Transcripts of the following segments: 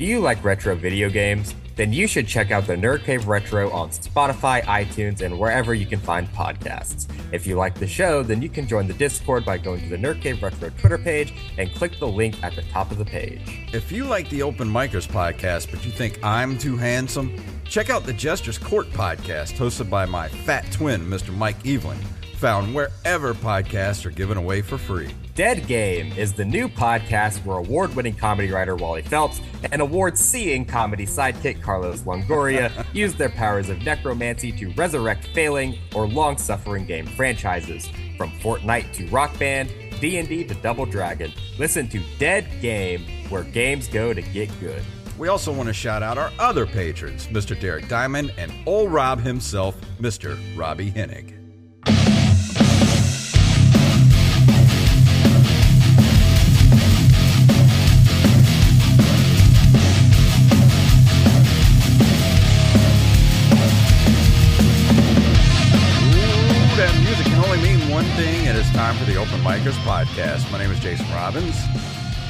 Do you like retro video games? Then you should check out the Nerd Cave Retro on Spotify, iTunes, and wherever you can find podcasts. If you like the show, then you can join the Discord by going to the Nerd Cave Retro Twitter page and click the link at the top of the page. If you like the Open Micers podcast, but you think I'm too handsome, check out the Jester's Court podcast hosted by my fat twin, Mr. Mike Evelyn, found wherever podcasts are given away for free. Dead Game is the new podcast where award winning comedy writer Wally Phelps and award seeing comedy sidekick Carlos Longoria use their powers of necromancy to resurrect failing or long suffering game franchises. From Fortnite to Rock Band, D&D to Double Dragon. Listen to Dead Game, where games go to get good. We also want to shout out our other patrons, Mr. Derek Diamond and old Rob himself, Mr. Robbie Hennig. Open Micers podcast. My name is Jason Robbins.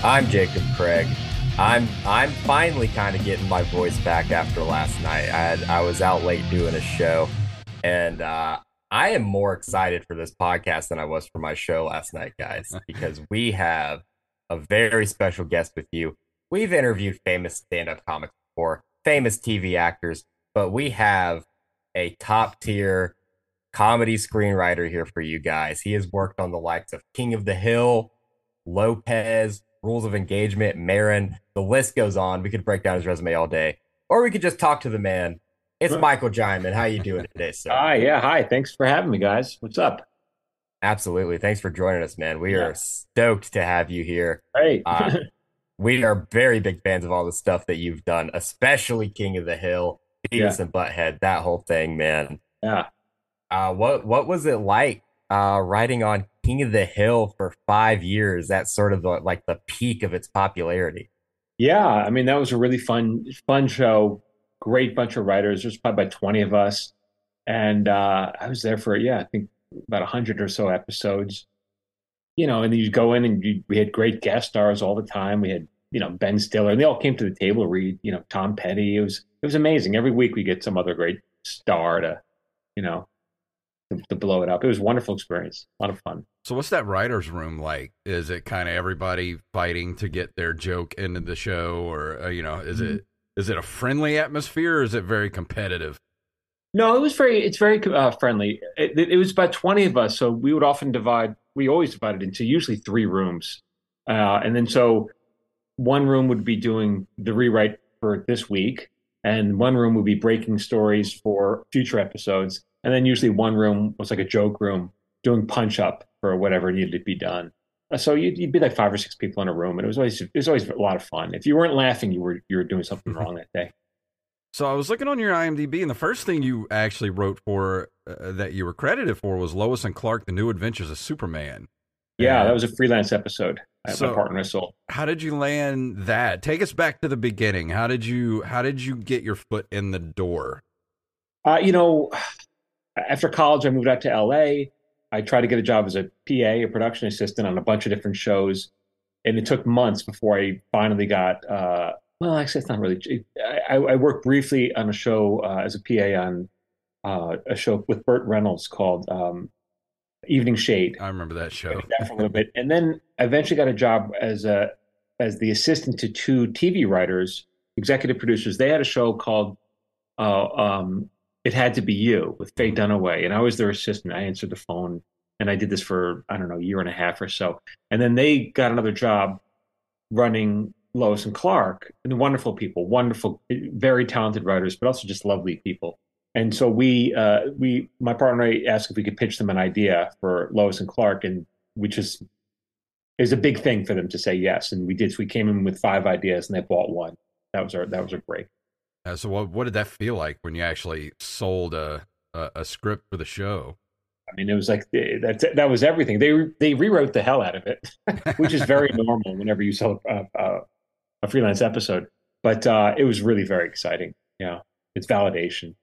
I'm Jacob Craig. I'm I'm finally kind of getting my voice back after last night. I had I was out late doing a show, and uh, I am more excited for this podcast than I was for my show last night, guys, because we have a very special guest with you. We've interviewed famous stand-up comics before, famous TV actors, but we have a top tier comedy screenwriter here for you guys. He has worked on the likes of King of the Hill, Lopez, Rules of Engagement, Maron. The list goes on. We could break down his resume all day, or we could just talk to the man. It's Michael Jamin. How you doing today, sir? Hi, yeah, hi. Thanks for having me, guys. What's up? Absolutely. Thanks for joining us, man. We Yeah. are stoked to have you here. Hey, Uh, we are very big fans of all the stuff that you've done, especially King of the Hill, Beavis and Butthead, that whole thing, man. yeah. Uh, what what was it like uh, writing on King of the Hill for five years? That's sort of the, like the peak of its popularity. Yeah, I mean that was a really fun fun show. Great bunch of writers. There's probably about 20 of us. And uh I was there for yeah, I think about 100 or so episodes. You know, and you go in and you, we had great guest stars all the time. We had, you know, Ben Stiller, and they all came to the table to read, you know, Tom Petty. It was it was amazing. Every week we get some other great star to, you know, to, to blow it up. It was a wonderful experience. A lot of fun. So, what's that writer's room like? Is it kind of everybody fighting to get their joke into the show, or uh, you know, is it is it a friendly atmosphere, or is it very competitive? No, it was very. It's very uh, friendly. It, it, it was about twenty of us, so we would often divide. We always divided into usually three rooms, uh, and then so one room would be doing the rewrite for this week, and one room would be breaking stories for future episodes, and then usually one room was like a joke room doing punch up for whatever needed to be done. So you'd, you'd be like five or six people in a room, and it was always it was always a lot of fun. If you weren't laughing, you were you were doing something wrong that day. So, I was looking on your IMDb, and the first thing you actually wrote for uh, that you were credited for was Lois and Clark: The New Adventures of Superman. Yeah, that was a freelance episode. I So- my partner sold. How did you land that? Take us back to the beginning. How did you how did you get your foot in the door? Uh, you know, after college, I moved out to LA. I tried to get a job as a PA, a production assistant on a bunch of different shows. And it took months before I finally got, uh, well, actually, it's not really. I, I worked briefly on a show uh, as a PA on uh, a show with Burt Reynolds called um, Evening Shade. I remember that show. that for a little bit, and then I eventually got a job as a as the assistant to two TV writers, executive producers. They had a show called uh, um, "It Had to Be You" with Faye Dunaway, and I was their assistant. I answered the phone, and I did this for I don't know a year and a half or so, and then they got another job running Lois and Clark, and wonderful people, wonderful, very talented writers, but also just lovely people. And so we, uh, we, my partner and I asked if we could pitch them an idea for Lois and Clark, and we just it was a big thing for them to say yes, and we did. So we came in with five ideas, and they bought one. That was our that was our break. Uh, so, what what did that feel like when you actually sold a a, a script for the show? I mean, it was like that. That was everything. They they rewrote the hell out of it, which is very normal whenever you sell a, a, a freelance episode. But uh, it was really very exciting. Yeah, it's validation.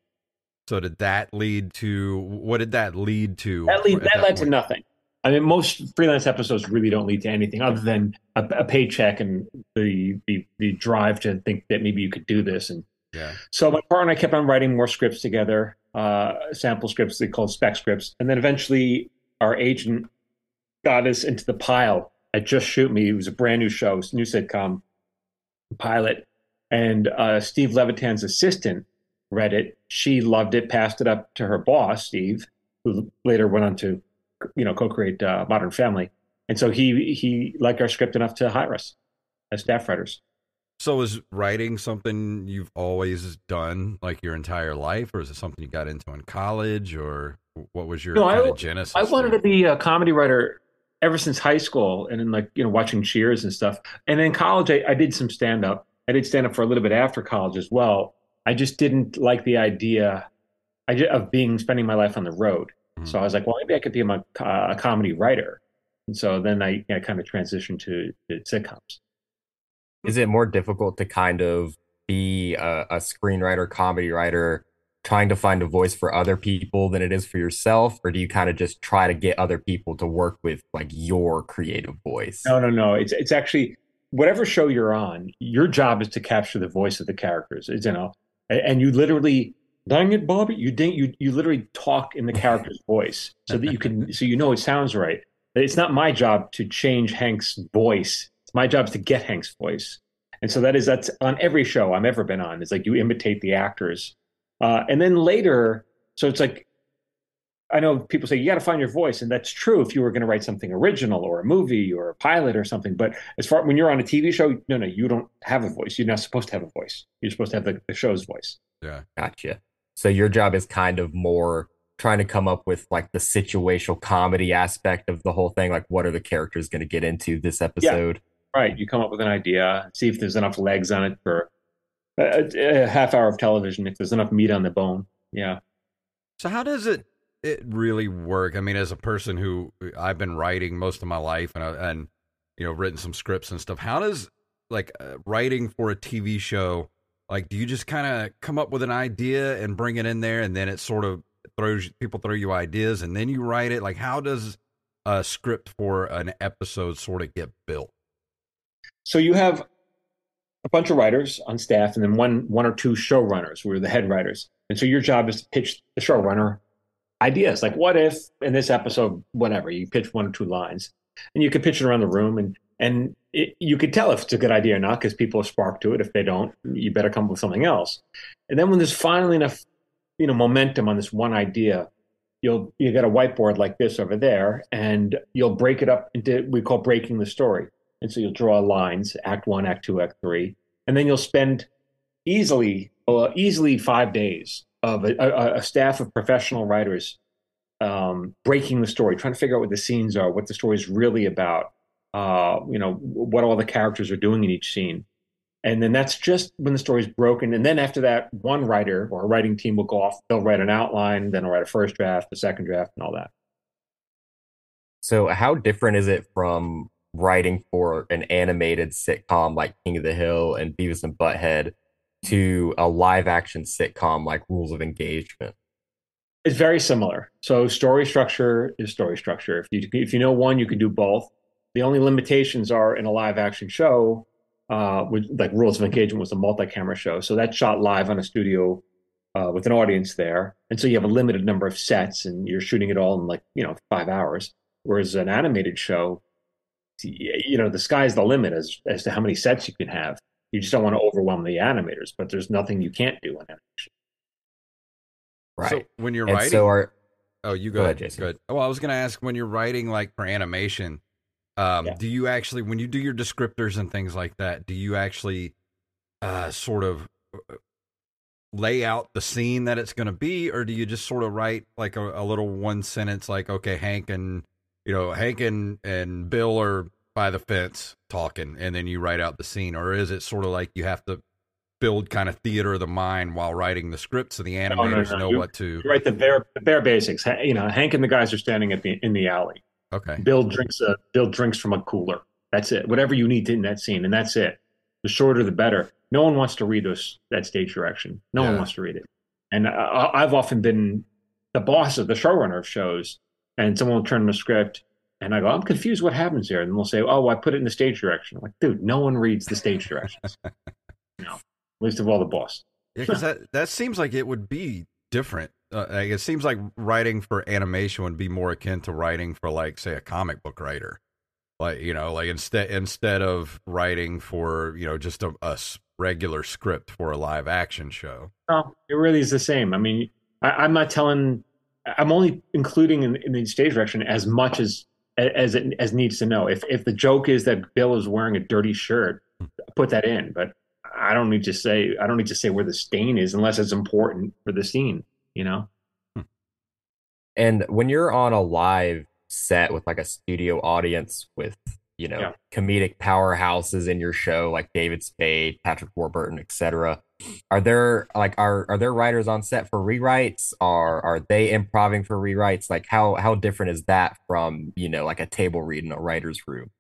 So, did that lead to what did that lead to? That lead, at that led to nothing. I mean, most freelance episodes really don't lead to anything other than a, a paycheck and the, the the drive to think that maybe you could do this. And So my partner and I kept on writing more scripts together, uh, sample scripts they call spec scripts, and then eventually our agent got us into the pile at Just Shoot Me. It was a brand new show, new sitcom pilot, and uh, Steve Levitan's assistant read it. She loved it, passed it up to her boss, Steve, who later went on to, you know, co-create uh, Modern Family, and so he he liked our script enough to hire us as staff writers. So is writing something you've always done like your entire life, or is it something you got into in college, or what was your No, I- genesis? I wanted there? to be a comedy writer ever since high school, and then like you know watching Cheers and stuff. And in college, I, I did some stand up. I did stand up for a little bit after college as well. I just didn't like the idea I of being spending my life on the road. Mhm. So I was like, well, maybe I could be a, a comedy writer. And so then I, I kind of transitioned to, to sitcoms. Is it more difficult to kind of be a, a screenwriter, comedy writer, trying to find a voice for other people than it is for yourself? Or do you kind of just try to get other people to work with like your creative voice? No, no, no. It's it's actually whatever show you're on, your job is to capture the voice of the characters. It's, you know, and, you literally, dang it, Bobby, you ding, you you literally talk in the character's voice so that you can so you know it sounds right. It's not my job to change Hank's voice. It's my job is to get Hank's voice. And so that is that's on every show I've ever been on. It's like you imitate the actors, uh, and then later, so it's like I know people say you got to find your voice, and that's true if you were going to write something original or a movie or a pilot or something. But as far when you're on a TV show, no, no, you don't have a voice. You're not supposed to have a voice. You're supposed to have the, the show's voice. yeah. Gotcha. So your job is kind of more trying to come up with like the situational comedy aspect of the whole thing. Like, what are the characters going to get into this episode? Right. You come up with an idea, see if there's enough legs on it for a, a half hour of television. If there's enough meat on the bone, yeah. So how does it it really work? I mean, as a person who I've been writing most of my life and and you know written some scripts and stuff, how does like uh, writing for a TV show like do you just kind of come up with an idea and bring it in there and then it sort of throws people throw you ideas and then you write it? Like how does a script for an episode sort of get built? So you have a bunch of writers on staff, and then one one or two showrunners who are the head writers. And so your job is to pitch the showrunner ideas, like what if in this episode, whatever. You pitch one or two lines, and you can pitch it around the room, and and it, you could tell if it's a good idea or not because people are sparked to it. If they don't, you better come up with something else. And then when there's finally enough, you know, momentum on this one idea, you'll you get a whiteboard like this over there, and you'll break it up into we call breaking the story. And so you'll draw lines, act one, act two, act three, and then you'll spend easily, uh, easily five days of a, a, a staff of professional writers um, breaking the story, trying to figure out what the scenes are, what the story is really about, uh, you know, what all the characters are doing in each scene. And then that's just when the story's broken. And then after that, one writer or a writing team will go off. They'll write an outline, then they'll write a first draft, a second draft, and all that. So, how different is it from writing for an animated sitcom like King of the Hill and Beavis and Butthead to a live action sitcom like Rules of Engagement? It's very similar. So story structure is story structure. If you if you know one, you can do both. The only limitations are in a live action show, uh, with, like Rules of Engagement was a multi-camera show, so that's shot live on a studio uh, with an audience there, and so you have a limited number of sets, and you're shooting it all in like you know five hours. Whereas an animated show, you know, the sky's the limit as as to how many sets you can have. You just don't want to overwhelm the animators, but there's nothing you can't do in animation. Right. So when you're and writing, so, are oh, you Go go, ahead, ahead, Jason. Good. Well, I was going to ask when you're writing like for animation, um, Yeah. do you actually when you do your descriptors and things like that, do you actually uh, sort of uh, lay out the scene that it's going to be, or do you just sort of write like a, a little one sentence, like okay, Hank and you know Hank and and Bill are by the fence talking, and then you write out the scene, or is it sort of like you have to build kind of theater of the mind while writing the script so the no, animators no. know You- what to write the bare the bare basics. You know, Hank and the guys are standing at the in the alley. okay Bill drinks a Bill drinks from a cooler. That's it. Whatever you need in that scene, and that's it. The shorter, the better. No one wants to read those that stage direction. No one wants to read it. And uh, I, I've often been the boss of the showrunner of shows, and someone will turn the script, And I go, I'm confused. What happens here? And they'll say, Oh, I put it in the stage direction. I'm like, dude, no one reads the stage directions. no, least of all the boss. Yeah, because that that seems like it would be different. Uh, like it seems like writing for animation would be more akin to writing for, like, say, a comic book writer. Like you know, like instead instead of writing for you know just a, a regular script for a live action show. No, it really is the same. I mean, I, am not telling. I'm only including in, in, the stage direction as much as as it as needs to know. If if the joke is that Bill is wearing a dirty shirt, put that in. But I don't need to say I don't need to say where the stain is unless it's important for the scene. You know. And when you're on a live set with like a studio audience with you know yeah. comedic powerhouses in your show like David Spade, Patrick Warburton, etc. Are there like are are there writers on set for rewrites? Are are they improvising for rewrites? Like how how different is that from you know like a table read in a writer's room?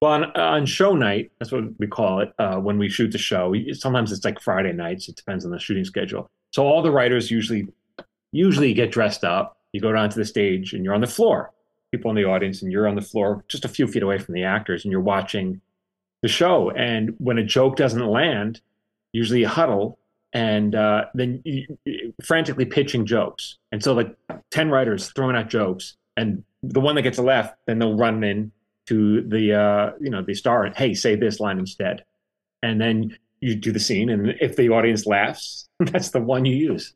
Well, on, on show night, that's what we call it. Uh, when we shoot the show, sometimes it's like Friday nights. It depends on the shooting schedule. So all the writers usually usually get dressed up. You go down to the stage and you're on the floor people in the audience and you're on the floor just a few feet away from the actors and you're watching the show. And when a joke doesn't land, usually you huddle and uh, then you, you, frantically pitching jokes. And so like 10 writers throwing out jokes and the one that gets a laugh, then they'll run in to the, uh, you know, the star and, hey, say this line instead. And then you do the scene. And if the audience laughs, that's the one you use.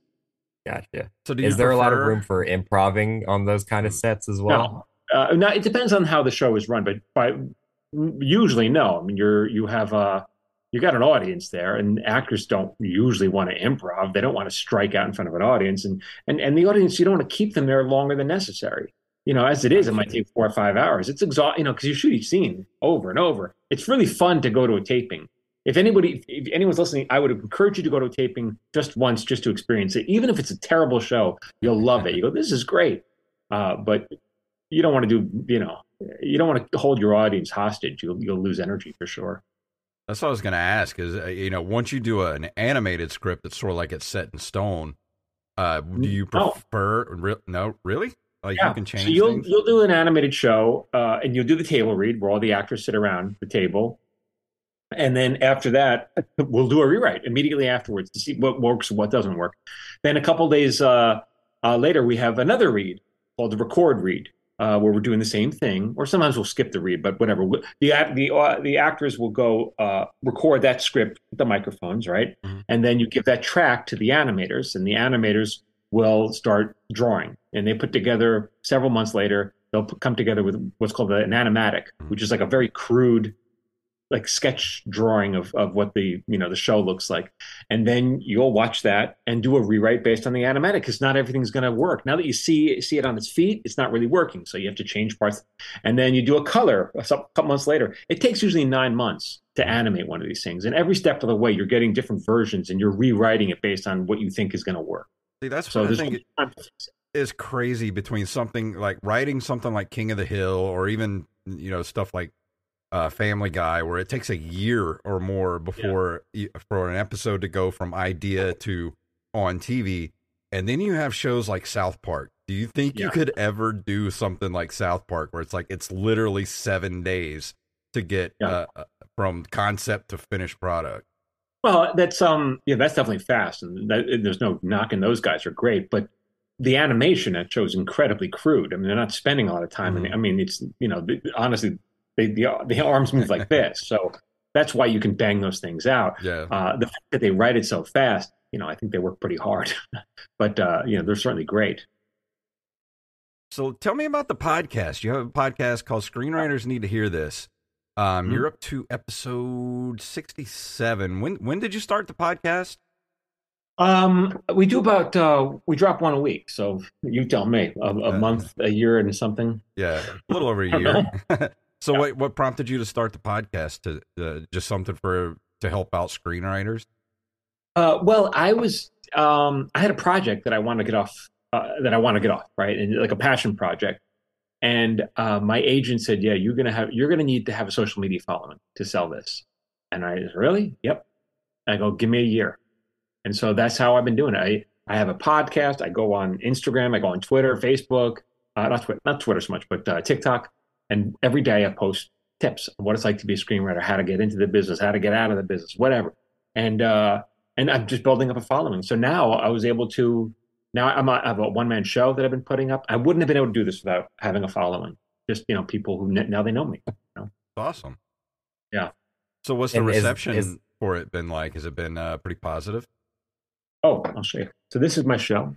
Gotcha. So, is there prefer... a lot of room for improving on those kind of mm. sets as well? No. Uh, now it depends on how the show is run, but by usually no. I mean, you're you have a uh, you got an audience there, and actors don't usually want to improv. They don't want to strike out in front of an audience, and and and the audience you don't want to keep them there longer than necessary. You know, as it is, it might take four or five hours. It's exhausting, you know, because you shoot each scene over and over. It's really fun to go to a taping if anybody if anyone's listening i would encourage you to go to a taping just once just to experience it even if it's a terrible show you'll love it you go this is great uh, but you don't want to do you know you don't want to hold your audience hostage you'll, you'll lose energy for sure that's what i was going to ask is uh, you know once you do an animated script that's sort of like it's set in stone uh, do you prefer no, re- no really like yeah. you can change so you'll things? you'll do an animated show uh, and you'll do the table read where all the actors sit around the table and then after that, we'll do a rewrite immediately afterwards to see what works and what doesn't work. Then a couple days uh, uh, later, we have another read called the record read, uh, where we're doing the same thing. Or sometimes we'll skip the read, but whatever. The the uh, the actors will go uh, record that script with the microphones, right? Mm-hmm. And then you give that track to the animators, and the animators will start drawing. And they put together several months later. They'll come together with what's called an animatic, mm-hmm. which is like a very crude like sketch drawing of, of what the you know the show looks like. And then you'll watch that and do a rewrite based on the animatic because not everything's going to work. Now that you see see it on its feet it's not really working so you have to change parts. And then you do a color a couple months later. It takes usually nine months to animate one of these things. And every step of the way you're getting different versions and you're rewriting it based on what you think is going to work. See that's so what i think is crazy between something like writing something like king of the hill or even you know stuff like uh, Family Guy, where it takes a year or more before yeah. for an episode to go from idea to on TV, and then you have shows like South Park. Do you think yeah. you could ever do something like South Park, where it's like it's literally seven days to get yeah. uh, uh from concept to finished product? Well, that's um, yeah, that's definitely fast, and that, there's no knocking those guys are great, but the animation that shows incredibly crude. I mean, they're not spending a lot of time. Mm-hmm. I mean, it's you know, honestly, they, the, the arms move like this. So that's why you can bang those things out. Yeah. Uh, the fact that they write it so fast, you know, I think they work pretty hard, but uh, you know, they're certainly great. So tell me about the podcast. You have a podcast called Screenwriters Need to Hear This. Um, mm-hmm. You're up to episode 67. When when did you start the podcast? Um, we do about uh, we drop one a week. So you tell me, a, a month, a year, and something. Yeah, a little over a year. So yeah. what what prompted you to start the podcast? To uh, just something for to help out screenwriters? Uh, well, I was um, I had a project that I want to get off uh, that I want to get off right, and like a passion project. And uh, my agent said, "Yeah, you're gonna have you're gonna need to have a social media following to sell this." And I said, really, yep. I go, give me a year. And so that's how I've been doing it. I I have a podcast. I go on Instagram. I go on Twitter, Facebook, uh, not Twitter, not Twitter so much, but uh, TikTok and every day I post tips on what it's like to be a screenwriter, how to get into the business, how to get out of the business, whatever. And uh, and I'm just building up a following. So now I was able to. Now I'm a, I have a one man show that I've been putting up. I wouldn't have been able to do this without having a following. Just you know, people who now they know me. You know? Awesome. Yeah. So what's the And is- reception is- for it been like? Has it been uh, pretty positive? Oh, I'll show you. So this is my show,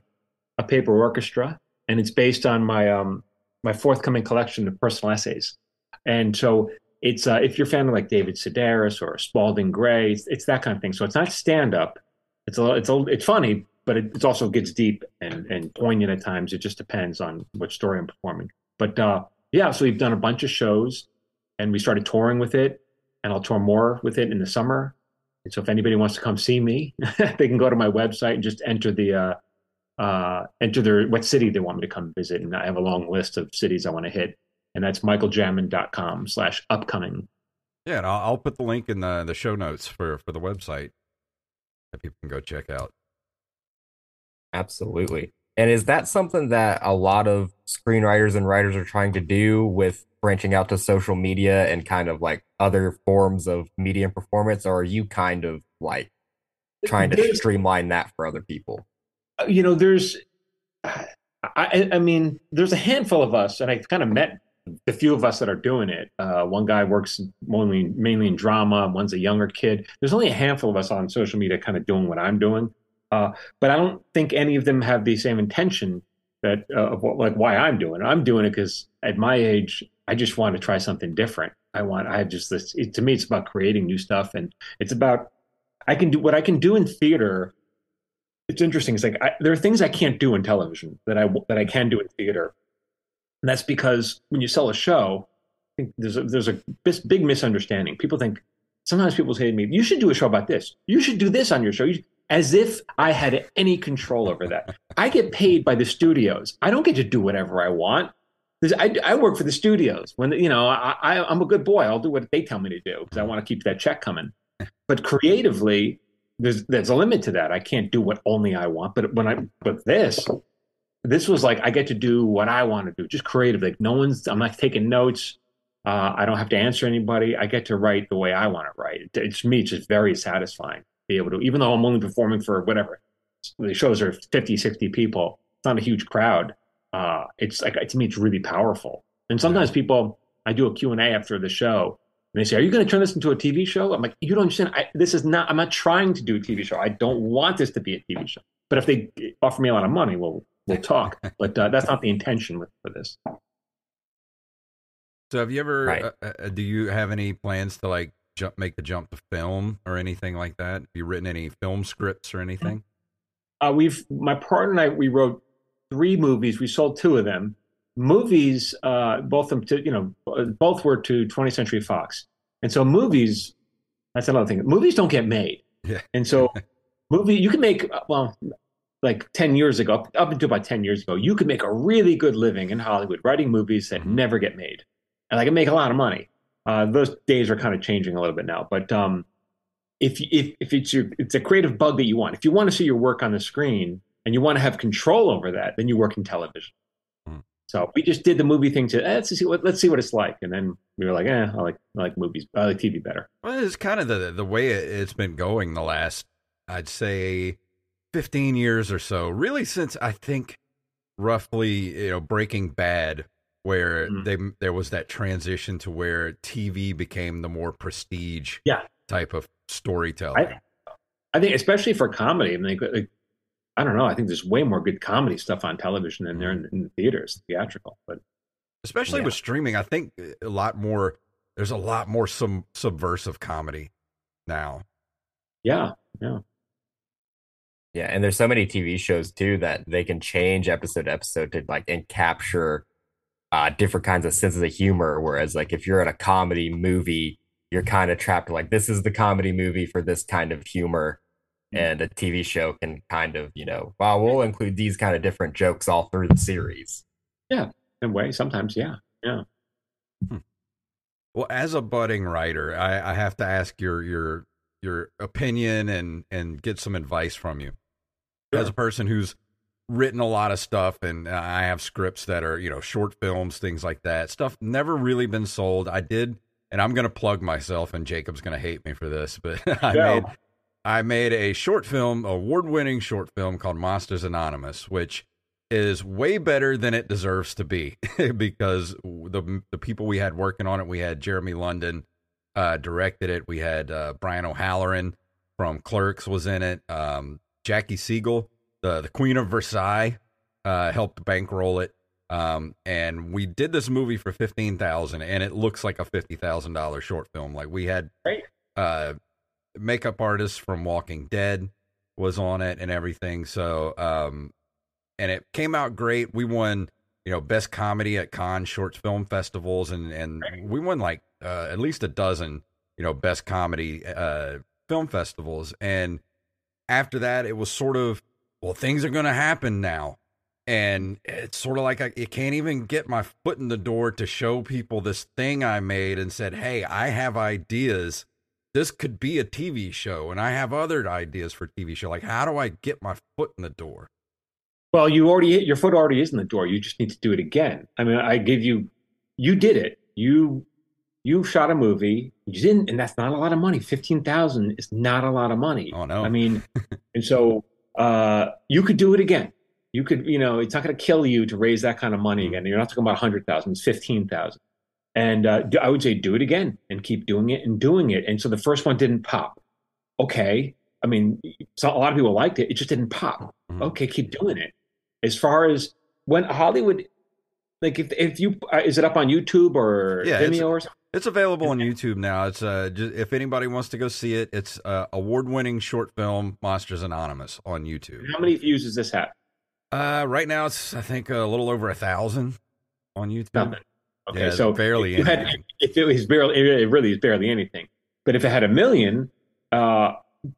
a paper orchestra, and it's based on my um my forthcoming collection of personal essays. And so it's uh, if you're a fan of like David Sedaris or Spalding Gray, it's, it's that kind of thing. So it's not stand up. It's a it's a it's funny, but it, it also gets deep and and poignant at times. It just depends on what story I'm performing. But uh, yeah, so we've done a bunch of shows, and we started touring with it, and I'll tour more with it in the summer. And so if anybody wants to come see me, they can go to my website and just enter the uh, uh, enter their what city they want me to come visit. And I have a long list of cities I want to hit. And that's michaeljamin.com slash upcoming. Yeah, and I'll, I'll put the link in the the show notes for for the website that people can go check out. Absolutely. And is that something that a lot of screenwriters and writers are trying to do with branching out to social media and kind of like other forms of media and performance? Or are you kind of like trying to streamline that for other people? You know, there's, I, I mean, there's a handful of us, and I've kind of met the few of us that are doing it. Uh, one guy works mainly mainly in drama. One's a younger kid. There's only a handful of us on social media, kind of doing what I'm doing. Uh, but I don't think any of them have the same intention that uh, of what, like why I'm doing it. I'm doing it because at my age, I just want to try something different. I want. I have just this. It, to me, it's about creating new stuff, and it's about I can do what I can do in theater it's interesting. It's like I, there are things I can't do in television that I that I can do in theater, and that's because when you sell a show, I think there's a, there's a bis- big misunderstanding. People think sometimes people say to me, "You should do a show about this. You should do this on your show," you, as if I had any control over that. I get paid by the studios. I don't get to do whatever I want. I, I work for the studios. When you know, I, I, I'm a good boy. I'll do what they tell me to do because I want to keep that check coming. But creatively, there's there's a limit to that. I can't do what only I want. But when I but this, this was like I get to do what I want to do, just creative. Like no one's. I'm not taking notes. Uh, I don't have to answer anybody. I get to write the way I want to write. It, it's me. It's just very satisfying to be able to, even though I'm only performing for whatever the shows are 50, 60 people. It's not a huge crowd. Uh, it's like to me, it's really powerful. And sometimes people, I do a Q and A after the show, and they say, "Are you going to turn this into a TV show?" I'm like, "You don't understand. I, this is not. I'm not trying to do a TV show. I don't want this to be a TV show. But if they offer me a lot of money, we'll we'll talk. but uh, that's not the intention with for this. So have you ever? Right. Uh, uh, do you have any plans to like jump, make the jump to film or anything like that? Have you written any film scripts or anything? Uh, we've my partner and I we wrote three movies. We sold two of them. Movies, uh, both them to you know, both were to 20th Century Fox, and so movies. That's another thing. Movies don't get made, Yeah. and so movie you can make uh, well, like 10 years ago, up, up until about 10 years ago, you could make a really good living in Hollywood writing movies that Mhm. never get made, and I can make a lot of money. Uh, those days are kind of changing a little bit now, but um, if if if it's your it's a creative bug that you want. If you want to see your work on the screen and you want to have control over that, then you work in television. So we just did the movie thing to eh, let's see what let's see what it's like, and then we were like, eh, I like I like movies, I like TV better. Well, it's kind of the the way it, it's been going the last, I'd say, fifteen years or so. Really, since I think roughly, you know, Breaking Bad, where Mhm. they there was that transition to where TV became the more prestige, Yeah. type of storytelling. I, I think especially for comedy, I mean, like, I don't know. I think there's way more good comedy stuff on television than there in, in the theaters, theatrical. But especially Yeah. with streaming i think a lot more there's a lot more some subversive comedy now yeah, yeah, Yeah, and there's so many TV shows too that they can change episode to episode to like and capture uh different kinds of senses of humor. Whereas like if you're in a comedy movie, you're kind of trapped like this is the comedy movie for this kind of humor. Mm. And a TV show can kind of, you know, well, we'll include these kind of different jokes all through the series. Yeah, in a way, sometimes, yeah, yeah. Hmm. well as a budding writer i, I have to ask your your your opinion and and get some advice from you as a person who's written a lot of stuff, and uh, I have scripts that are you know short films, things like that. Stuff never really been sold. I did, and I'm gonna plug myself, and Jacob's gonna hate me for this, but I Yeah. made I made a short film, award-winning short film called Monsters Anonymous, which is way better than it deserves to be because the the people we had working on it, we had Jeremy London uh, directed it, we had uh, Brian O'Halloran from Clerks was in it, um, Jackie Siegel, the the Queen of Versailles, uh, helped bankroll it. Um, and we did this movie for fifteen thousand, and it looks like a fifty thousand dollar short film. Like we had Right. uh, makeup artist from Walking Dead was on it and everything. So, um, and it came out great. We won, you know, best comedy at Cannes short film festivals, and and we won like uh, at least a dozen, you know, best comedy uh, film festivals. And after that, it was sort of well, things are going to happen now. And it's sort of like I, I can't even get my foot in the door to show people this thing I made and said, Hey, I have ideas this could be a TV show, and I have other ideas for TV show. Like, how do I get my foot in the door? Well, you already your foot already is in the door. You just need to do it again. I mean, I give you, you did it. You you shot a movie. You didn't, and that's not a lot of money. Fifteen thousand is not a lot of money. Oh no! I mean, and so uh, you could do it again. You could, you know, it's not going to kill you to raise that kind of money again. You're not talking about a hundred thousand; it's fifteen thousand. And uh, I would say do it again and keep doing it and doing it. And so the first one didn't pop. Okay, I mean, so a lot of people liked it. It just didn't pop. Mhm. Okay, keep doing it. As far as when Hollywood, like if if you uh, is it up on YouTube or Yeah, Vimeo or something? It's available on YouTube now. It's uh, just, if anybody wants to go see it, it's uh, award-winning short film Monsters Anonymous on YouTube. How many views does this have? Uh, right now it's I think a little over a thousand on YouTube. Nothing. Okay, Yeah, so barely if, had, anything. if it was barely, it really is barely anything. But if it had a million, uh,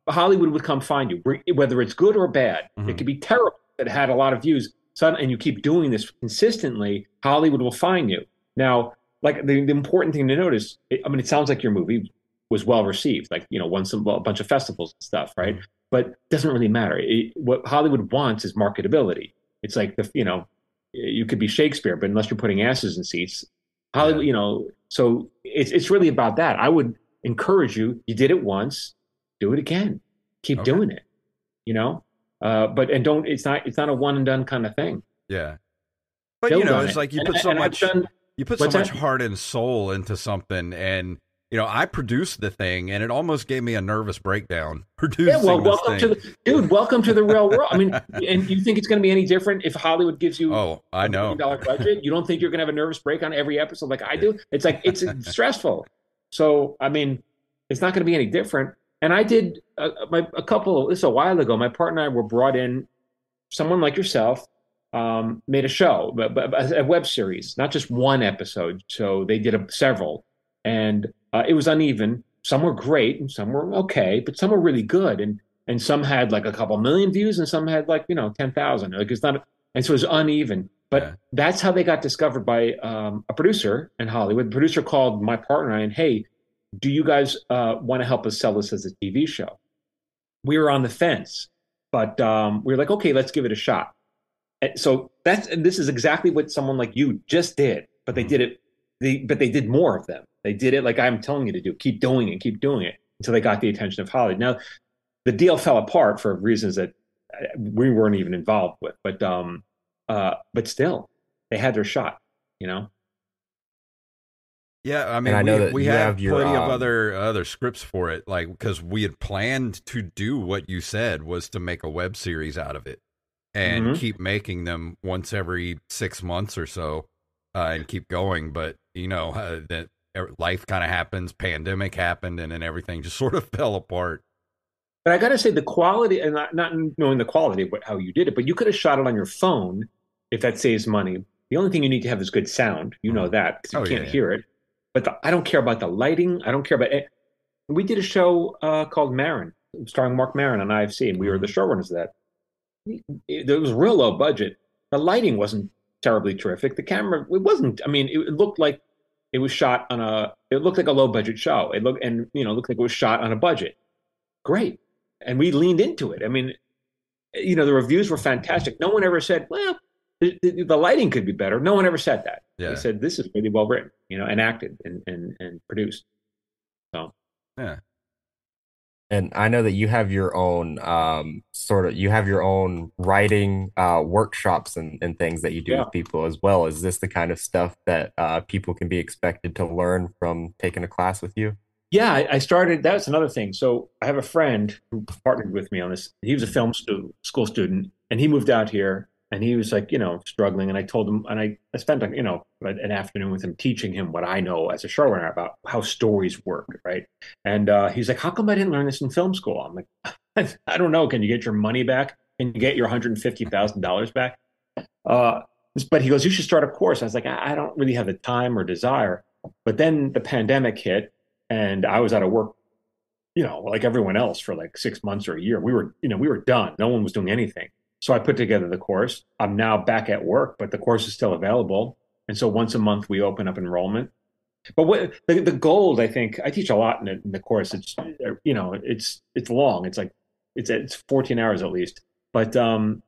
Hollywood would come find you, whether it's good or bad. Mhm. It could be terrible. It had a lot of views, and you keep doing this consistently. Hollywood will find you. Now, like the, the important thing to notice, it, I mean, it sounds like your movie was well received, like you know, won some a bunch of festivals and stuff, right? Mm-hmm. But it doesn't really matter. It, what Hollywood wants is marketability. It's like the you know, you could be Shakespeare, but unless you're putting asses in seats, Hollywood, you know, so it's it's really about that. I would encourage you. You did it once, do it again. Keep Okay. doing it. You know, uh, but and don't. It's not. It's not a one and done kind of thing. Yeah, but Build you know, it's it. like you And- put so and much. done- you put so much that? heart and soul into something and you know i produced the thing and it almost gave me a nervous breakdown producing yeah, well, this welcome thing. to the dude. Welcome to the real world. I mean, and you think it's going to be any different if Hollywood gives you oh I know dollar budget? You don't think you're going to have a nervous break on every episode like I do? It's like it's stressful. So I mean, it's not going to be any different. And I did a, my, a couple. This is a while ago. My partner and I were brought in. Someone like yourself um, made a show, but, but a web series, not just one episode. So they did a, several, and uh, it was uneven. Some were great, and some were okay, but some were really good, and and some had like a couple million views, and some had like you know ten thousand. Like it's not, and so it was uneven. But Yeah. that's how they got discovered by um, a producer in Hollywood. The producer called my partner and hey, do you guys uh, want to help us sell this as a TV show? We were on the fence, but um, we were like, okay, let's give it a shot. And so that's and this is exactly what someone like you just did, but they Mhm. did it. They but they did more of them. They did it like I'm telling you to do. Keep doing it. Keep doing it until they got the attention of Hollywood. Now, the deal fell apart for reasons that uh, we weren't even involved with, but um, uh, but still, they had their shot. You know. yeah i mean I know we, that we you have, have your, plenty of um, other other scripts for it like because we had planned to do what you said was to make a web series out of it and Mhm. keep making them once every six months or so uh, and keep going but you know uh, that Er, life kind of happens pandemic happened and then everything just sort of fell apart But I got to say, the quality, and not, not knowing the quality of how you did it, but you could have shot it on your phone if that saves money. The only thing you need to have is good sound. You know mm-hmm. that because you Oh, can't yeah. hear it. But the, I don't care about the lighting. I don't care about it. We did a show uh, called Maron, starring Marc Maron on IFC, and we were the mm-hmm. showrunners of that. It, there was real low budget. The lighting wasn't terribly terrific. The camera, it wasn't. I mean, it, it looked like it was shot on a. It looked like a low budget show. It looked and you know looked like it was shot on a budget. Great, and we leaned into it. I mean, you know, the reviews were fantastic. No one ever said, well, the, the, the lighting could be better. No one ever said that. Yeah. They said this is really well written, you know, and acted and and, and produced. So Yeah. And I know that you have your own um, sort of you have your own writing uh, workshops and, and things that you do Yeah. with people as well. Is this the kind of stuff that uh, people can be expected to learn from taking a class with you? Yeah, I, I started. That's another thing. So I have a friend who partnered with me on this. He was a film stu- school student, and he moved out here, and he was like, you know, struggling. And I told him, and I, I spent, like, you know, an afternoon with him teaching him what I know as a showrunner about how stories work, right? And uh, he's like, how come I didn't learn this in film school? I'm like, I don't know. Can you get your money back? Can you get your hundred and fifty thousand dollars back? Uh, but he goes, you should start a course. I was like, I I don't really have the time or desire. But then the pandemic hit, and I was out of work, you know, like everyone else for like six months or a year. We were, you know, we were done. No one was doing anything. So I put together the course. I'm now back at work, but the course is still available. And so once a month we open up enrollment. But what the, the gold, I think, I teach a lot in the, in the course. It's, you know, it's it's long. It's like it's it's 14 hours at least. But um,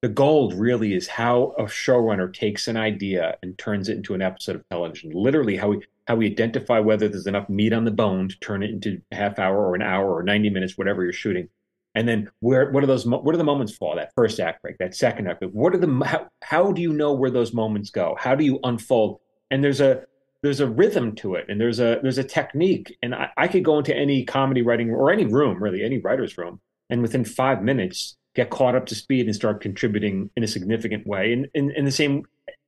the gold really is how a showrunner takes an idea and turns it into an episode of television. Literally, how we how we identify whether there's enough meat on the bone to turn it into a half hour or an hour or 90 minutes, whatever you're shooting. And then where what are those what are the moments fall? That first act break, that second act break. What are the how, how do you know where those moments go? How do you unfold? And there's a there's a rhythm to it, and there's a there's a technique. And I, I could go into any comedy writing or any room, really, any writer's room, and within five minutes get caught up to speed and start contributing in a significant way. And in, the same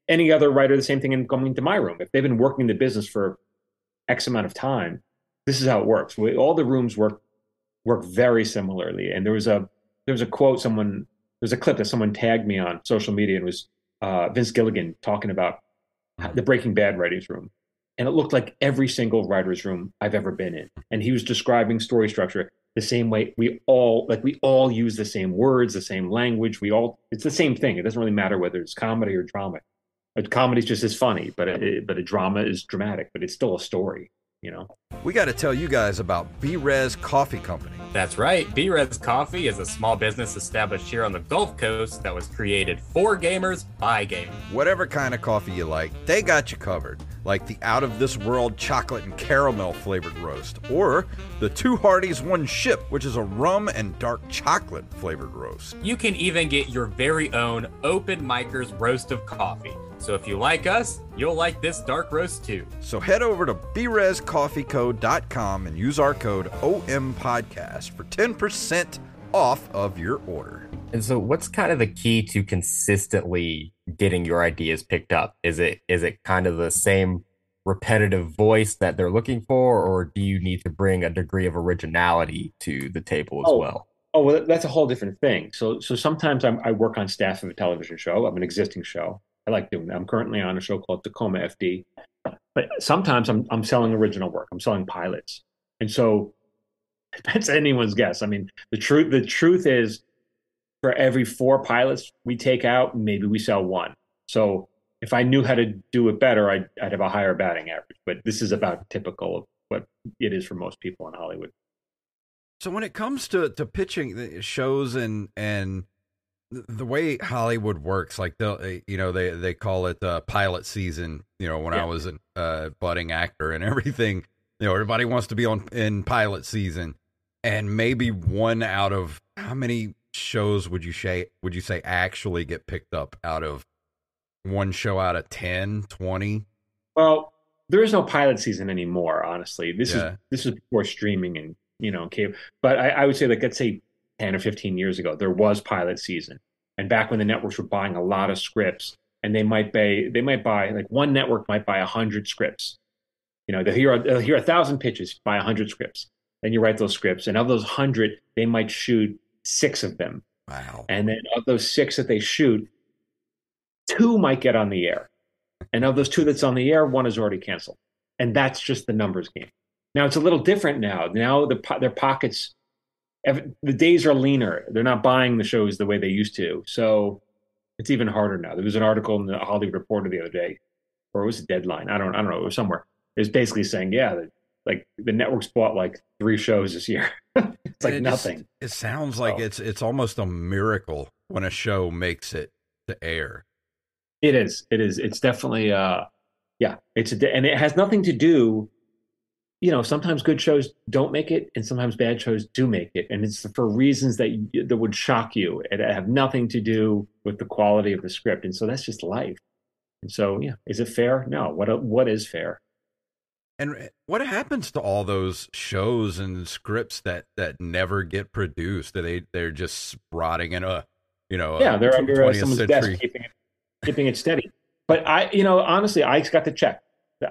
any other writer, the same thing in coming to my room. If they've been working the business for X amount of time, this is how it works. We, all the rooms work work very similarly. And there was a there was a quote someone there's a clip that someone tagged me on social media and was uh, Vince Gilligan talking about the Breaking Bad writers room. And it looked like every single writer's room I've ever been in. And he was describing story structure the same way we all like we all use the same words, the same language. We all it's the same thing. It doesn't really matter whether it's comedy or drama. A comedy is just as funny, but a, but a drama is dramatic, but it's still a story, you know. We got to tell you guys about Brez Coffee Company. That's right. B-Res Coffee is a small business established here on the Gulf Coast that was created for gamers by gamers. Whatever kind of coffee you like, they got you covered. Like the out of this world chocolate and caramel flavored roast, or the Two Hardies One Ship, which is a rum and dark chocolate flavored roast. You can even get your very own Open Micers roast of coffee. So if you like us, you'll like this dark roast too. So head over to brezcoffeeco.com and use our code OMPodcast for 10% off of your order. And so, what's kind of the key to consistently getting your ideas picked up? Is it is it kind of the same repetitive voice that they're looking for, or do you need to bring a degree of originality to the table as Oh. well? Oh, well, that's a whole different thing. So, so sometimes I'm, I work on staff of a television show, of an existing show. I like doing that. I'm currently on a show called Tacoma FD. But sometimes I'm, I'm selling original work. I'm selling pilots. And so that's anyone's guess. I mean, the truth, the truth is for every four pilots we take out, maybe we sell one. So if I knew how to do it better, I'd, I'd have a higher batting average. But this is about typical of what it is for most people in Hollywood. So when it comes to to pitching shows and and the- the way Hollywood works, like they'll you know they they call it uh, pilot season. You know when I was a uh, budding actor and everything, you know everybody wants to be on in pilot season, and maybe one out of how many shows would you say would you say actually get picked up out of one show out of 10, 20? Well, there is no pilot season anymore. Honestly, this Yeah. is this is before streaming and you know cable. But I, I would say, like, let's say ten or fifteen years ago, there was pilot season, and back when the networks were buying a lot of scripts, and they might buy they might buy like one network might buy a hundred scripts. You know, they'll hear they'll hear a thousand pitches, buy a hundred scripts. Then you write those scripts, and of those hundred, they might shoot six of them. Wow. And then of those six that they shoot, two might get on the air. And of those two that's on the air, one is already canceled. And that's just the numbers game. Now it's a little different now. Now the, their pockets, the days are leaner. They're not buying the shows the way they used to. So it's even harder now. There was an article in the Hollywood Reporter the other day, or it was a deadline. I don't, I don't know. It was somewhere. It was basically saying, yeah, like the networks bought like three shows this year. it's like it nothing. Just, it sounds like Oh. it's it's almost a miracle when a show makes it to air. It is. It is. It's definitely. Uh, yeah. It's a, and it has nothing to do. You know, sometimes good shows don't make it, and sometimes bad shows do make it, and it's for reasons that that would shock you. and have nothing to do with the quality of the script, and so that's just life. And so, yeah, is it fair? No. What what is fair? And what happens to all those shows and scripts that that never get produced? That they they're just rotting in a you know yeah, they're under uh, 20th someone's century- desk keeping it keeping it steady. But I, you know, honestly, I got the check.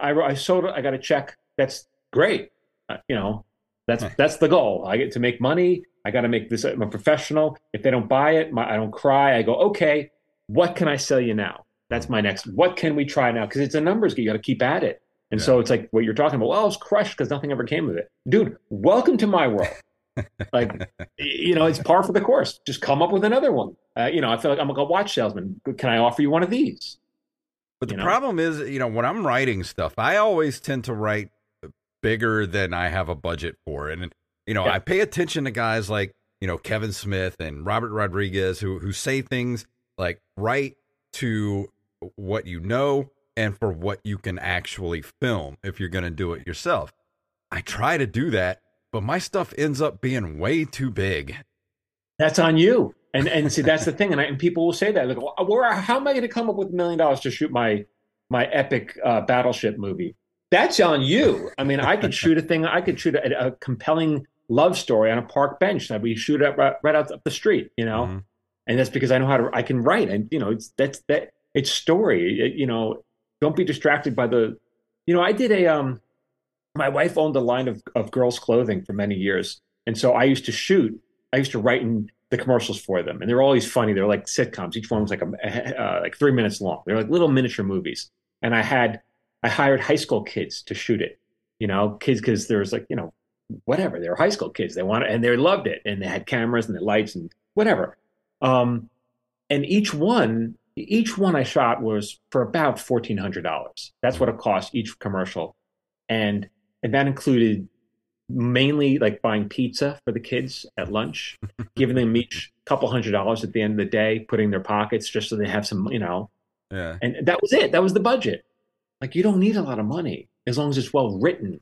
I I sold it. I got a check. That's great. Uh, you know, that's that's the goal. I get to make money. I got to make this. I'm a professional. If they don't buy it, my, I don't cry. I go, okay, what can I sell you now? That's my next. What can we try now? Because it's a numbers game. You got to keep at it. And so it's like what you're talking about. Well, I was crushed because nothing ever came of it, dude. Welcome to my world. like, you know, it's par for the course. Just come up with another one. Uh, you know, I feel like I'm like a watch salesman. Can I offer you one of these? But the you know? problem is, you know, when I'm writing stuff, I always tend to write bigger than I have a budget for. And, you know, Yeah. I pay attention to guys like, you know, Kevin Smith and Robert Rodriguez who who say things like write to what you know and for what you can actually film if you're going to do it yourself. I try to do that, but my stuff ends up being way too big. That's on you. And and see, that's the thing. And, I, and people will say that, like, well, where, how am I going to come up with a million dollars to shoot my my epic uh, battleship movie? That's on you. I mean, I could shoot a thing. I could shoot a, a compelling love story on a park bench that we shoot it right, right out up the street. You know, Mhm. and that's because I know how to. I can write, and you know, it's that's that. It's story. It- you know, don't be distracted by the. You know, I did a. Um, my wife owned a line of of girls' clothing for many years, and so I used to shoot. I used to write in the commercials for them, and they're always funny. They're like sitcoms. Each one was like a uh, like three minutes long. They're like little miniature movies. And I had I hired high school kids to shoot it. You know, kids because there was like you know whatever. They were high school kids. They wanted and they loved it, and they had cameras and the lights and whatever. Um, and each one each one I shot was for about fourteen hundred dollars. That's what it cost each commercial, and and that included mainly like buying pizza for the kids at lunch, giving them each a couple hundred dollars at the end of the day, putting in their pockets just so they have some, you know, Yeah. and that was it. That was the budget. Like you don't need a lot of money as long as it's well written.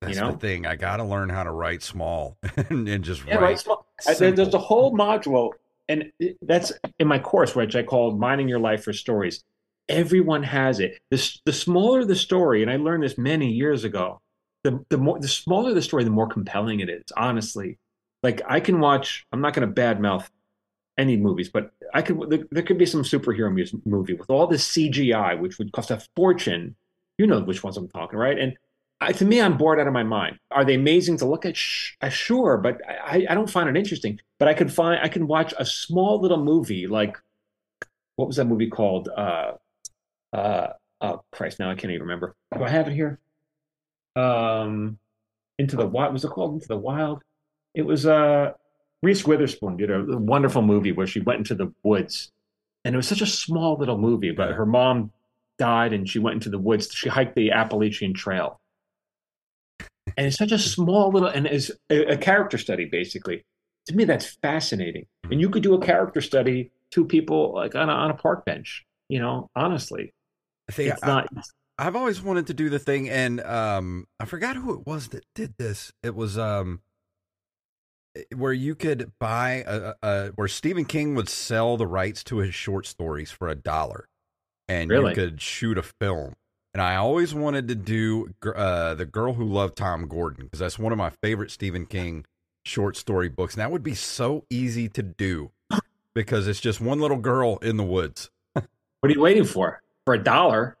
That's know? the thing. I got to learn how to write small and, and just Yeah, write. Small- there- There's a whole module, and that's in my course, which I called "Mining Your Life for Stories." Everyone has it. The the smaller the story, and I learned this many years ago. The the more the smaller the story, the more compelling it is. Honestly, like I can watch. I'm not going to badmouth any movies, but I could. There, there could be some superhero movie with all this CGI, which would cost a fortune. You know which ones I'm talking, right? And I, to me, I'm bored out of my mind. Are they amazing to look at? Sh- uh, sure, but I, I don't find it interesting. But I could find I can watch a small little movie like what was that movie called? Uh, uh, oh Christ, now I can't even remember. Do I have it here? Um, Into the Wild. Was it called Into the Wild? It was uh Reese Witherspoon did a wonderful movie where she went into the woods, and it was such a small little movie. But her mom died, and she went into the woods. She hiked the Appalachian Trail, and it's such a small little and is a, a character study basically. To me, that's fascinating. And you could do a character study two people like on a, on a park bench. You know, honestly, I think it's I- not. I've always wanted to do the thing, and um, I forgot who it was that did this. It was um, where you could buy a, a, where Stephen King would sell the rights to his short stories for a dollar, and Really? you could shoot a film. And I always wanted to do uh, the Girl Who Loved Tom Gordon because that's one of my favorite Stephen King short story books, and that would be so easy to do because it's just one little girl in the woods. What are you waiting for? For a dollar,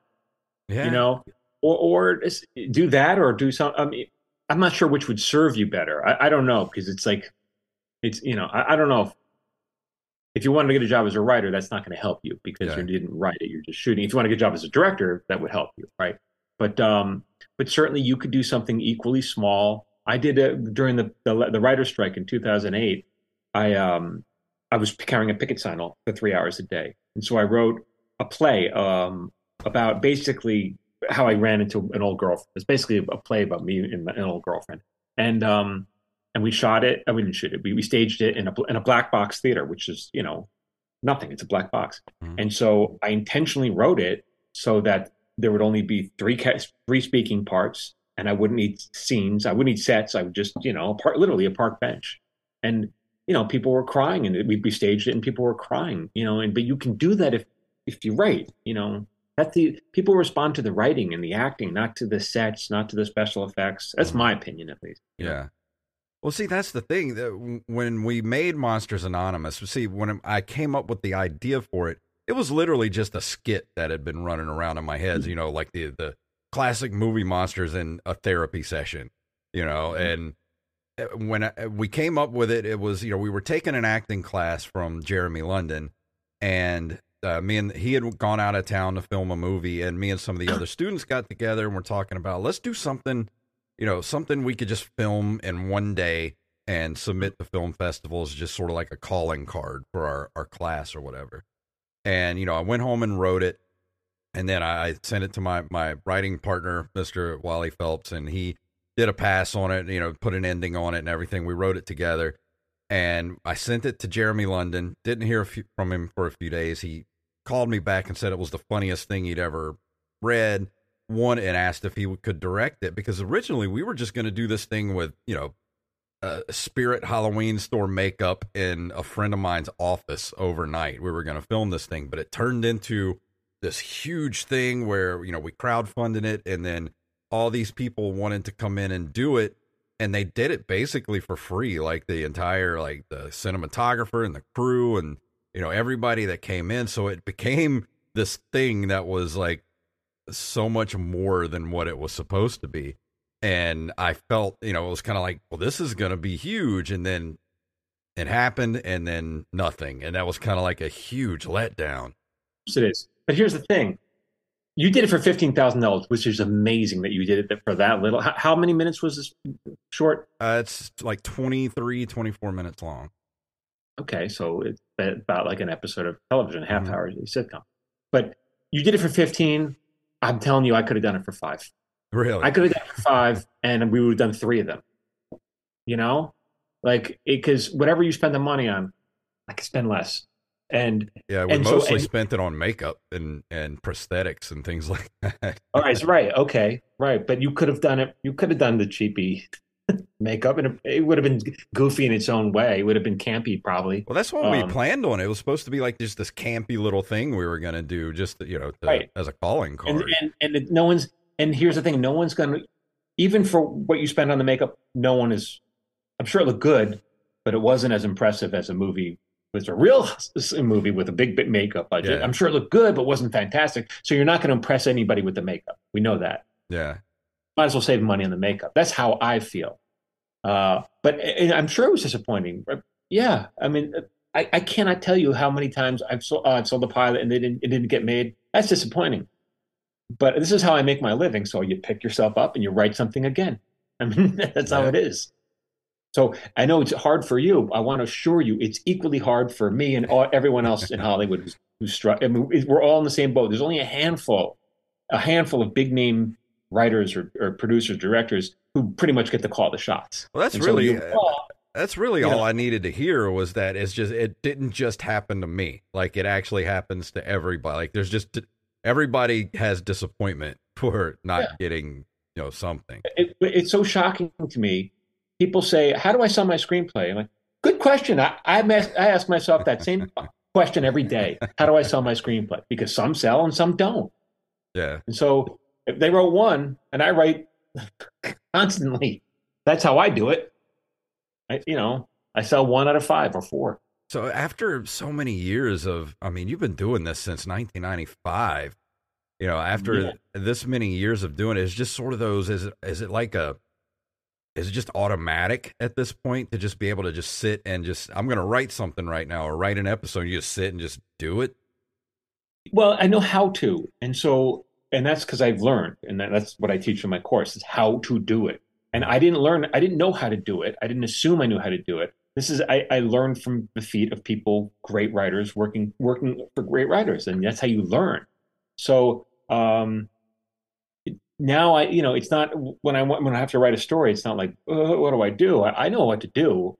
Yeah, you know, or or do that, or do some. I mean, I'm not sure which would serve you better. I, I don't know because it's like, it's you know, I, I don't know if if you wanted to get a job as a writer, that's not going to help you because Yeah. you didn't write it. You're just shooting. If you want to get a job as a director, that would help you, right? But um, but certainly you could do something equally small. I did it during the the, the writer's strike in 2008. I um I was carrying a picket sign all for three hours a day, and so I wrote a play um about basically how I ran into an old girlfriend. It's basically a play about me and an old girlfriend, and um and we shot it. I uh, we didn't shoot it. We, we staged it in a in a black box theater, which is you know nothing. It's a black box. Mm-hmm. And so I intentionally wrote it so that there would only be three three speaking parts, and I wouldn't need scenes. I wouldn't need sets. I would just you know part literally a park bench, and you know people were crying, and we, we staged it, and people were crying. You know, and but you can do that if if you write. You know, that's the people respond to the writing and the acting, not to the sets, not to the special effects. That's mm-hmm. my opinion, at least. Yeah. Well, see, that's the thing. That when we made Monsters Anonymous, see, when I came up with the idea for it, it was literally just a skit that had been running around in my head. Mm-hmm. You know, like the the classic movie monsters in a therapy session. You know, mm-hmm. and uh, when I, uh, we came up with it, it was you know we were taking an acting class from Jeremy London, and uh, me and he had gone out of town to film a movie, and me and some of the other students got together and we're talking about let's do something, you know, something we could just film in one day and submit to film festivals, just sort of like a calling card for our our class or whatever. And you know, I went home and wrote it, and then I, I sent it to my my writing partner, Mister Wally Phelps, and he did a pass on it, you know, put an ending on it and everything. We wrote it together and I sent it to Jeremy London. Didn't hear few, from him for a few days. He called me back and said it was the funniest thing he'd ever read. One and asked if he could direct it because originally we were just going to do this thing with you know spirit Halloween store makeup in a friend of mine's office overnight. We were going to film this thing, but it turned into this huge thing where you know we crowdfunded it and then all these people wanted to come in and do it and they did it basically for free like the entire like the cinematographer and the crew and you know everybody that came in. So it became this thing that was like so much more than what it was supposed to be. And i felt you know it was kind of like well this is going to be huge. And then it happened and then nothing. And that was kind of like a huge letdown. It is. But here's the thing. You did it for fifteen thousand dollars, which is amazing that you did it for that little. How, how many minutes was this short? Uh, it's like 23, 24 minutes long. Okay, so it's about like an episode of television, half mm-hmm. hour sitcom. But you did it for fifteen. I'm telling you, I could have done it for five. Really? I could have done it for five, and we would have done three of them. You know, like because whatever you spend the money on, I could spend less. And yeah, we and mostly so, and, spent it on makeup and and prosthetics and things like that. all right, right, okay, right. But you could have done it. You could have done the cheapy makeup, and it would have been goofy in its own way. It would have been campy, probably. Well, that's what um, we planned on. It was supposed to be like just this campy little thing we were going to do, just you know, to, right. as a calling card. And, and, and no one's. And here's the thing: no one's going to, even for what you spend on the makeup, no one is. I'm sure it looked good, but it wasn't as impressive as a movie was a real movie with a big, big makeup budget. Yeah. I'm sure it looked good, but wasn't fantastic. So you're not going to impress anybody with the makeup. We know that. Yeah. Might as well save money on the makeup. That's how I feel. Uh, but I'm sure it was disappointing. Yeah. I mean, I, I cannot tell you how many times I've sold, uh, sold a pilot and they didn't, it didn't get made. That's disappointing. But this is how I make my living. So you pick yourself up and you write something again. I mean, that's yeah. how it is. So I know it's hard for you. I want to assure you, it's equally hard for me and all, everyone else in Hollywood who's, who's struck. I mean, we're all in the same boat. There's only a handful, a handful of big name writers or, or producers, directors who pretty much get to call the shots. Well, that's and really. So uh, all, that's really all know, I needed to hear was that it's just it didn't just happen to me. Like it actually happens to everybody. Like there's just everybody has disappointment for not yeah. getting you know something. It, it's so shocking to me people say, "How do I sell my screenplay?" I'm like, "Good question." I I, I ask myself that same question every day. How do I sell my screenplay? Because some sell and some don't. Yeah. And so if they wrote one and I write constantly, that's how I do it. I, you know, I sell one out of five or four. So after so many years of, I mean, you've been doing this since 1995. You know, after yeah. this many years of doing it, it's just sort of those. Is it is it like a is it just automatic at this point to just be able to just sit and just I'm going to write something right now or write an episode you just sit and just do it? Well, I know how to. And so and that's cuz I've learned and that's what I teach in my course is how to do it. And I didn't learn I didn't know how to do it. I didn't assume I knew how to do it. This is I, I learned from the feet of people, great writers working working for great writers and that's how you learn. So um now I, you know, it's not when I when I have to write a story, it's not like uh, what do I do? I, I, know what to do.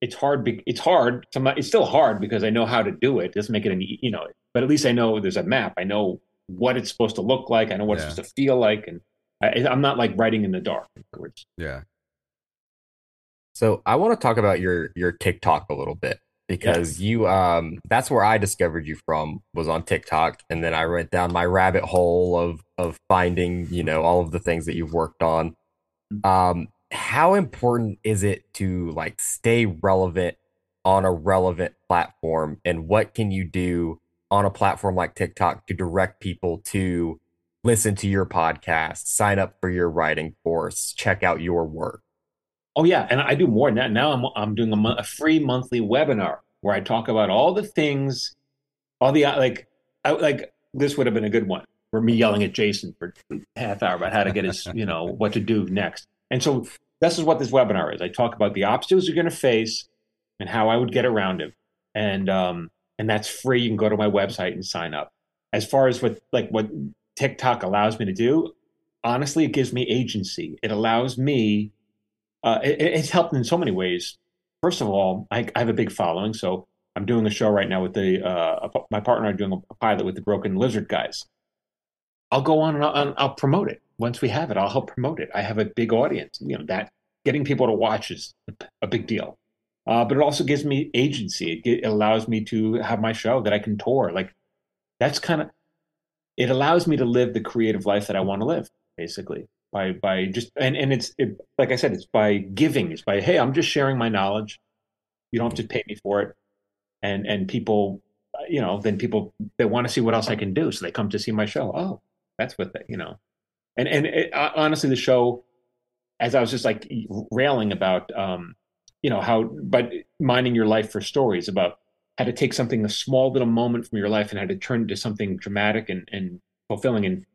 It's hard. Be, It's hard. It's still hard because I know how to do it. it doesn't make it any, you know, but at least I know there's a map. I know what it's supposed to look like. I know what yeah. it's supposed to feel like, and I, I'm not like writing in the dark. Yeah. So I want to talk about your your TikTok a little bit because yeah. you um that's where I discovered you from was on TikTok and then I went down my rabbit hole of of finding, you know, all of the things that you've worked on. Mm-hmm. Um how important is it to like stay relevant on a relevant platform and what can you do on a platform like TikTok to direct people to listen to your podcast, sign up for your writing course, check out your work? Oh yeah, and I do more than that. Now I'm I'm doing a, a free monthly webinar where I talk about all the things, all the like, I, like this would have been a good one for me yelling at Jason for half hour about how to get his, you know, what to do next. And so this is what this webinar is. I talk about the obstacles you're going to face and how I would get around them, and um, and that's free. You can go to my website and sign up. As far as what like what TikTok allows me to do, honestly, it gives me agency. It allows me uh, it, it's helped in so many ways. First of all, I, I, have a big following, so I'm doing a show right now with the uh, my partner. I'm doing a pilot with the Broken Lizard guys. I'll go on and I'll, and I'll, promote it once we have it. I'll help promote it. I have a big audience. You know that getting people to watch is a big deal. Uh, but it also gives me agency. It, it allows me to have my show that I can tour. Like that's kind of it allows me to live the creative life that I want to live, basically by by just and and it's it, like I said, it's by giving. It's by hey, I'm just sharing my knowledge. You don't have to pay me for it, and and people, you know, then people they want to see what else I can do, so they come to see my show. Oh, that's what they, you know, and and it, honestly, the show, as I was just like railing about, um, you know, how but mining your life for stories about how to take something a small little moment from your life and how to turn it into something dramatic and and fulfilling and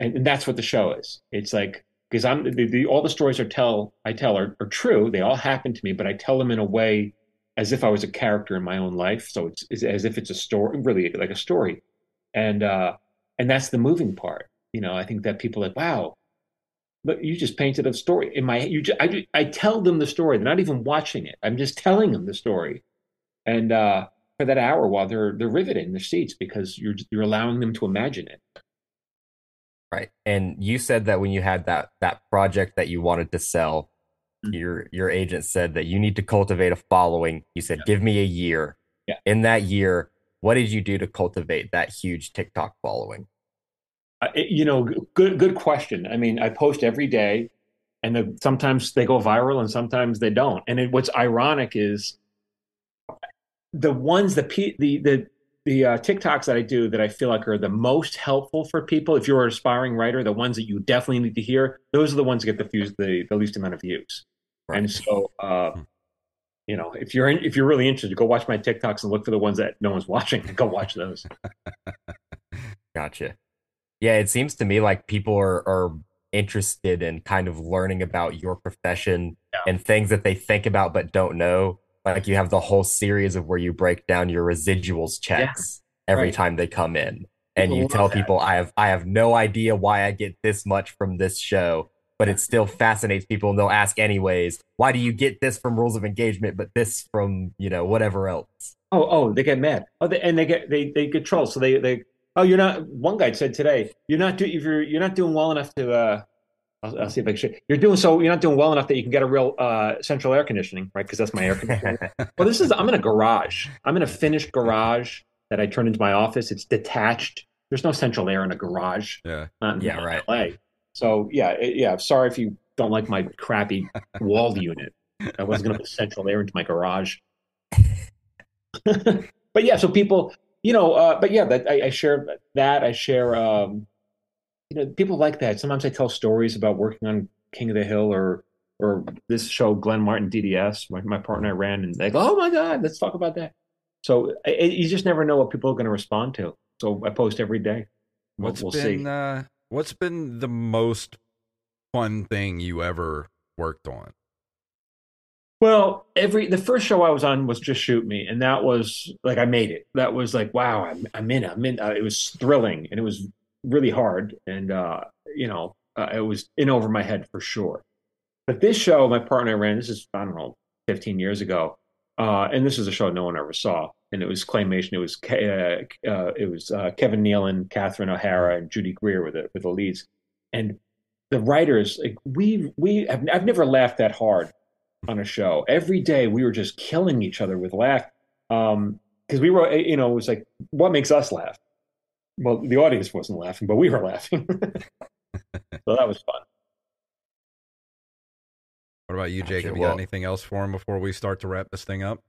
and, and that's what the show is. It's like because I'm the, the, all the stories I tell I tell are, are true. They all happen to me, but I tell them in a way as if I was a character in my own life. So it's, it's as if it's a story, really like a story, and uh, and that's the moving part. You know, I think that people are like, wow, but you just painted a story in my you. Just, I I tell them the story. They're not even watching it. I'm just telling them the story, and uh, for that hour while they're they're riveted in their seats because you're you're allowing them to imagine it. Right. And you said that when you had that that project that you wanted to sell, mm-hmm. your your agent said that you need to cultivate a following. You said, yeah. "Give me a year." Yeah. In that year, what did you do to cultivate that huge TikTok following? Uh, it, you know, good good question. I mean, I post every day, and the, sometimes they go viral, and sometimes they don't. And it, what's ironic is the ones the the the the uh, TikToks that I do that I feel like are the most helpful for people, if you're an aspiring writer, the ones that you definitely need to hear, those are the ones that get the views, the, the least amount of views. Right. And so, uh, hmm. you know, if you're in, if you're really interested, go watch my TikToks and look for the ones that no one's watching go watch those. gotcha. Yeah, it seems to me like people are, are interested in kind of learning about your profession yeah. and things that they think about but don't know. Like you have the whole series of where you break down your residuals checks yeah, every right. time they come in. And you tell people i have i have no idea why i get this much from this show but it still fascinates people and they'll ask anyways why do you get this from rules of engagement but this from you know whatever else? Oh oh they get mad. Oh they, and they get they they get trolls so they they oh you're not one guy said today you're not doing if you're you're not doing well enough to uh I'll, I'll, see if I can. Show you're doing so. You're not doing well enough that you can get a real uh, central air conditioning, right? Because that's my air conditioning. well, this is. I'm in a garage. I'm in a finished garage that I turned into my office. It's detached. There's no central air in a garage. Yeah. yeah. Right. LA. So yeah, it, yeah. Sorry if you don't like my crappy walled unit. I wasn't going to put central air into my garage. but yeah, so people, you know, uh, but yeah, that I, I share that. I share. Um, you know, people like that. Sometimes I tell stories about working on King of the Hill or or this show, Glenn Martin DDS. My, my partner I ran, and they go, "Oh my God, let's talk about that." So it, you just never know what people are going to respond to. So I post every day. We'll, what's we'll been uh, what's been the most fun thing you ever worked on? Well, every the first show I was on was Just Shoot Me, and that was like I made it. That was like wow, I'm, I'm in. I'm in. Uh, it was thrilling, and it was really hard and uh, you know uh, it was in over my head for sure. But this show, my partner ran. This is I don't know, 15 years ago, uh, and this is a show no one ever saw. And it was claymation. It was uh, uh, it was Kevin Nealon, Catherine O'Hara, and Judy Greer with the with the leads. And the writers, like we we have, I've never laughed that hard on a show. Every day we were just killing each other with laugh. Um, because we were, you know, it was like, what makes us laugh? Well, the audience wasn't laughing, but we were laughing. so that was fun. What about you, Jake? Have you got anything else for him before we start to wrap this thing up?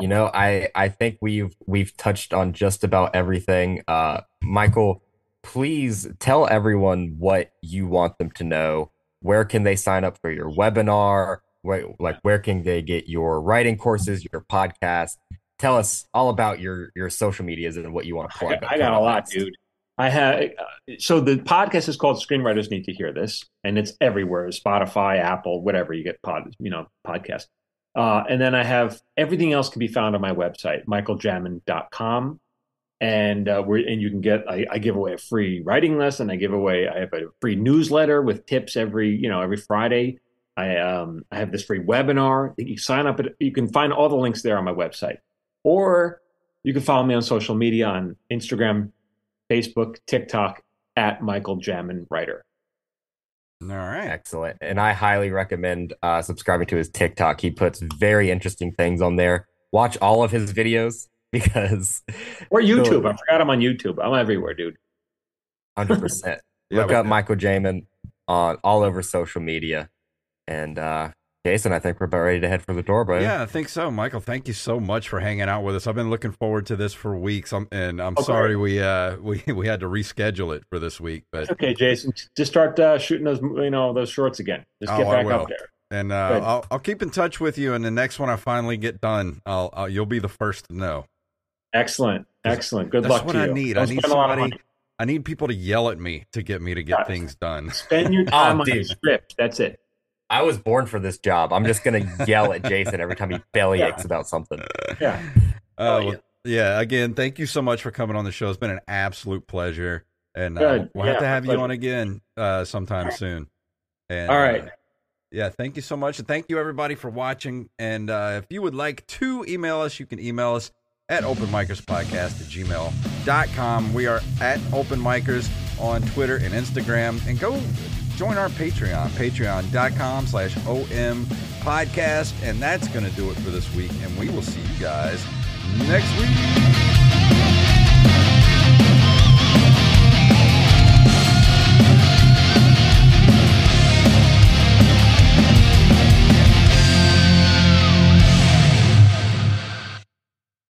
You know, I I think we've we've touched on just about everything. Uh, Michael, please tell everyone what you want them to know. Where can they sign up for your webinar? Where, like where can they get your writing courses, your podcast? Tell us all about your your social medias and what you want to plug. I, I got a lot, next. dude. I have so the podcast is called Screenwriters Need to Hear This, and it's everywhere: Spotify, Apple, whatever you get pod, you know, podcast. Uh, and then I have everything else can be found on my website, michaeljamin.com. And uh, we're, and you can get I, I, give away a free writing lesson. I give away I have a free newsletter with tips every you know every Friday. I um I have this free webinar. You sign up. At, you can find all the links there on my website, or you can follow me on social media on Instagram, Facebook, TikTok at Michael Jamin Writer. All right. Excellent. And I highly recommend uh, subscribing to his TikTok. He puts very interesting things on there. Watch all of his videos because. Or YouTube. I forgot I'm on YouTube. I'm everywhere, dude. 100%. yeah, Look up Michael Jamin on all over social media. And uh, Jason, I think we're about ready to head for the door, bro. Yeah, I think so. Michael, thank you so much for hanging out with us. I've been looking forward to this for weeks, I'm, and I'm okay. sorry we uh we we had to reschedule it for this week. But okay, Jason, just start uh, shooting those you know those shorts again. Just get oh, back up there. And uh, I'll I'll keep in touch with you. And the next one I finally get done, I'll, I'll you'll be the first to know. Excellent, excellent. Good luck to you. I need. Don't I need somebody. I need people to yell at me to get me to get things done. Spend your time oh, on the script. That's it. I was born for this job. I'm just gonna yell at Jason every time he belly aches yeah. about something. Yeah. Uh, oh, yeah. yeah. Again, thank you so much for coming on the show. It's been an absolute pleasure, and uh, we'll yeah, have to have you on again uh, sometime soon. And, All right. Uh, yeah, thank you so much, and thank you everybody for watching. And uh, if you would like to email us, you can email us at openmicerspodcast at gmail.com. We are at openmicers on Twitter and Instagram. And go join our Patreon, patreon.com slash OM podcast. And that's going to do it for this week. And we will see you guys next week.